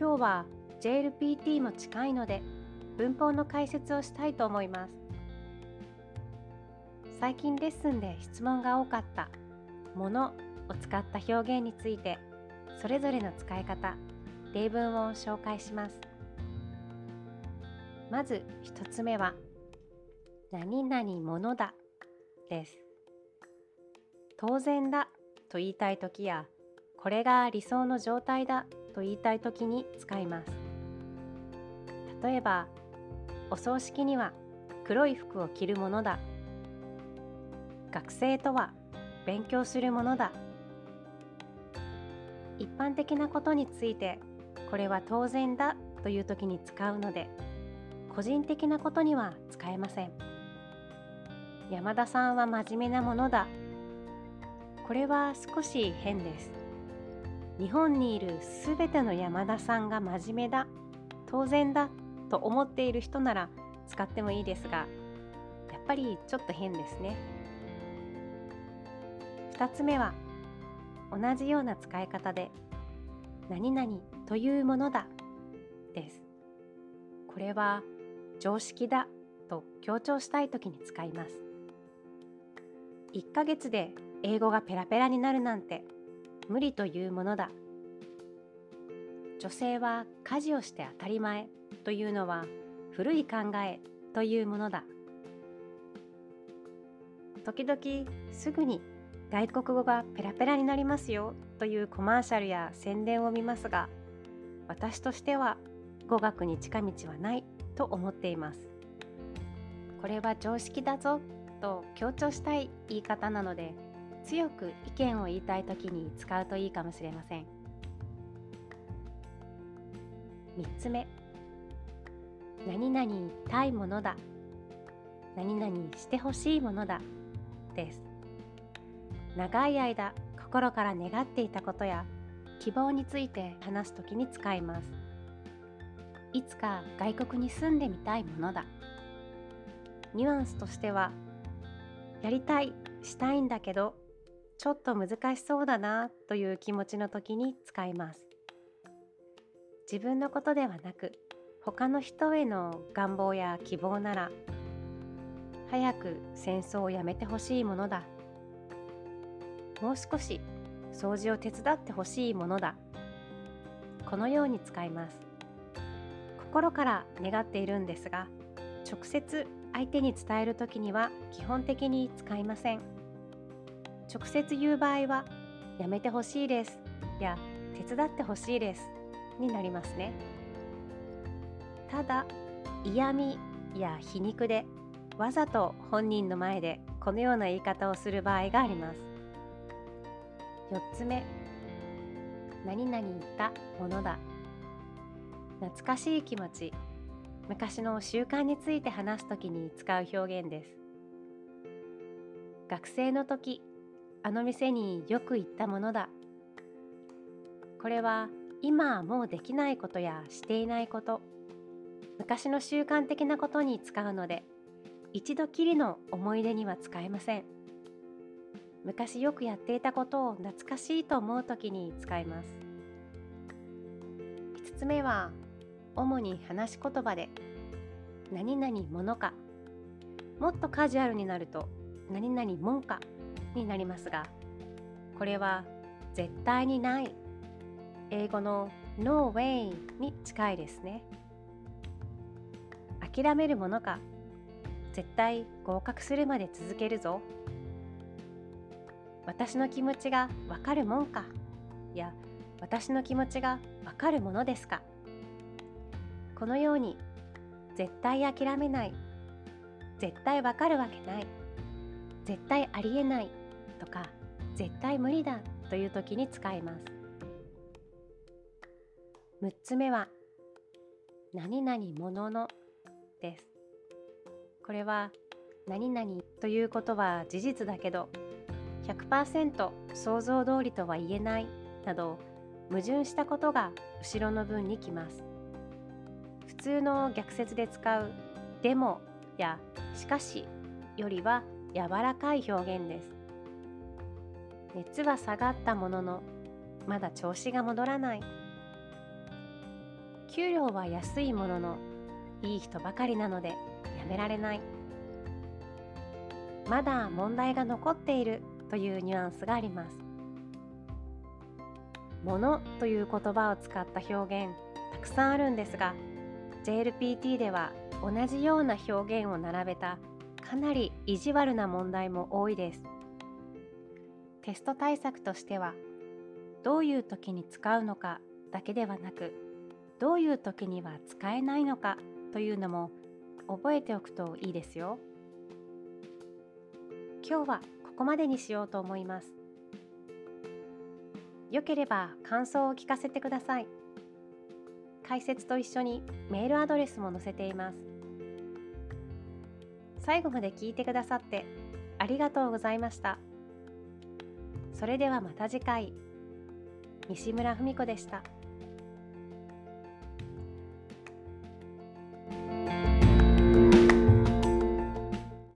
今日は JLPT も近いので文法の解説をしたいと思います。最近レッスンで質問が多かった「もの」を使った表現についてそれぞれの使い方例文を紹介します。まず1つ目は「何々ものだ」です。当然だと言いたい時やこれが理想の状態だと言いたい時に使います。例えばお葬式には黒い服を着るものだ。学生とは勉強するものだ。一般的なことについてこれは当然だという時に使うので個人的なことには使えません。山田さんは真面目なものだ。これは少し変です。日本にいるすべての山田さんが真面目だ当然だと思っている人なら使ってもいいですがやっぱりちょっと変ですね。2つ目は同じような使い方で何々というものだです。これは常識だと強調したい時に使います。1ヶ月で英語がペラペラになるなんて無理というものだ。女性は家事をして当たり前というのは古い考えというものだ。時々すぐに外国語がペラペラになりますよというコマーシャルや宣伝を見ますが私としては語学に近道はないと思っています。これは常識だぞと強調したい言い方なので強く意見を言いたい時に使うといいかもしれません。3つ目。何々たいものだ。何々してほしいものだ。です。長い間心から願っていたことや希望について話す時に使います。いつか外国に住んでみたいものだ。ニュアンスとしてはやりたいしたいんだけどちょっと難しそうだなという気持ちの時に使います。自分のことではなく他の人への願望や希望なら早く戦争をやめてほしいものだ。もう少し掃除を手伝ってほしいものだ。このように使います。心から願っているんですが直接相手に伝える時には基本的に使いません。直接言う場合はやめてほしいです。や手伝ってほしいです。になりますね。ただ嫌味や皮肉でわざと本人の前でこのような言い方をする場合があります。4つ目何々言ったものだ。懐かしい気持ち。昔の習慣について話す時に使う表現です。学生の時あの店によく行ったものだ。これは今はもうできないことやしていないこと。昔の習慣的なことに使うので一度きりの思い出には使えません。昔よくやっていたことを懐かしいと思う時に使います。5つ目は主に話し言葉で何々ものか。もっとカジュアルになると何々もんか。になりますがこれは絶対にない英語の No way に近いですね。諦めるものか絶対合格するまで続けるぞ。私の気持ちがわかるもんかいや私の気持ちがわかるものですか。このように絶対諦めない絶対わかるわけない絶対ありえないとか絶対無理だという時に使います。6つ目は何々もののです。これは何々ということは事実だけど100%想像通りとは言えないなど矛盾したことが後ろの文に来ます。普通の逆説で使う「でも」や「しかし」よりは柔らかい表現です。熱は下がったもののまだ調子が戻らない。給料は安いもののいい人ばかりなのでやめられない。まだ問題が残っているというニュアンスがあります。ものという言葉を使った表現たくさんあるんですが JLPT では同じような表現を並べたかなり意地悪な問題も多いです。テスト対策としてはどういう時に使うのかだけではなくどういう時には使えないのかというのも覚えておくといいですよ。今日はここまでにしようと思います。よければ感想を聞かせてください。解説と一緒にメールアドレスも載せています。最後まで聞いてくださってありがとうございました。それではまた次回。西村文子でした。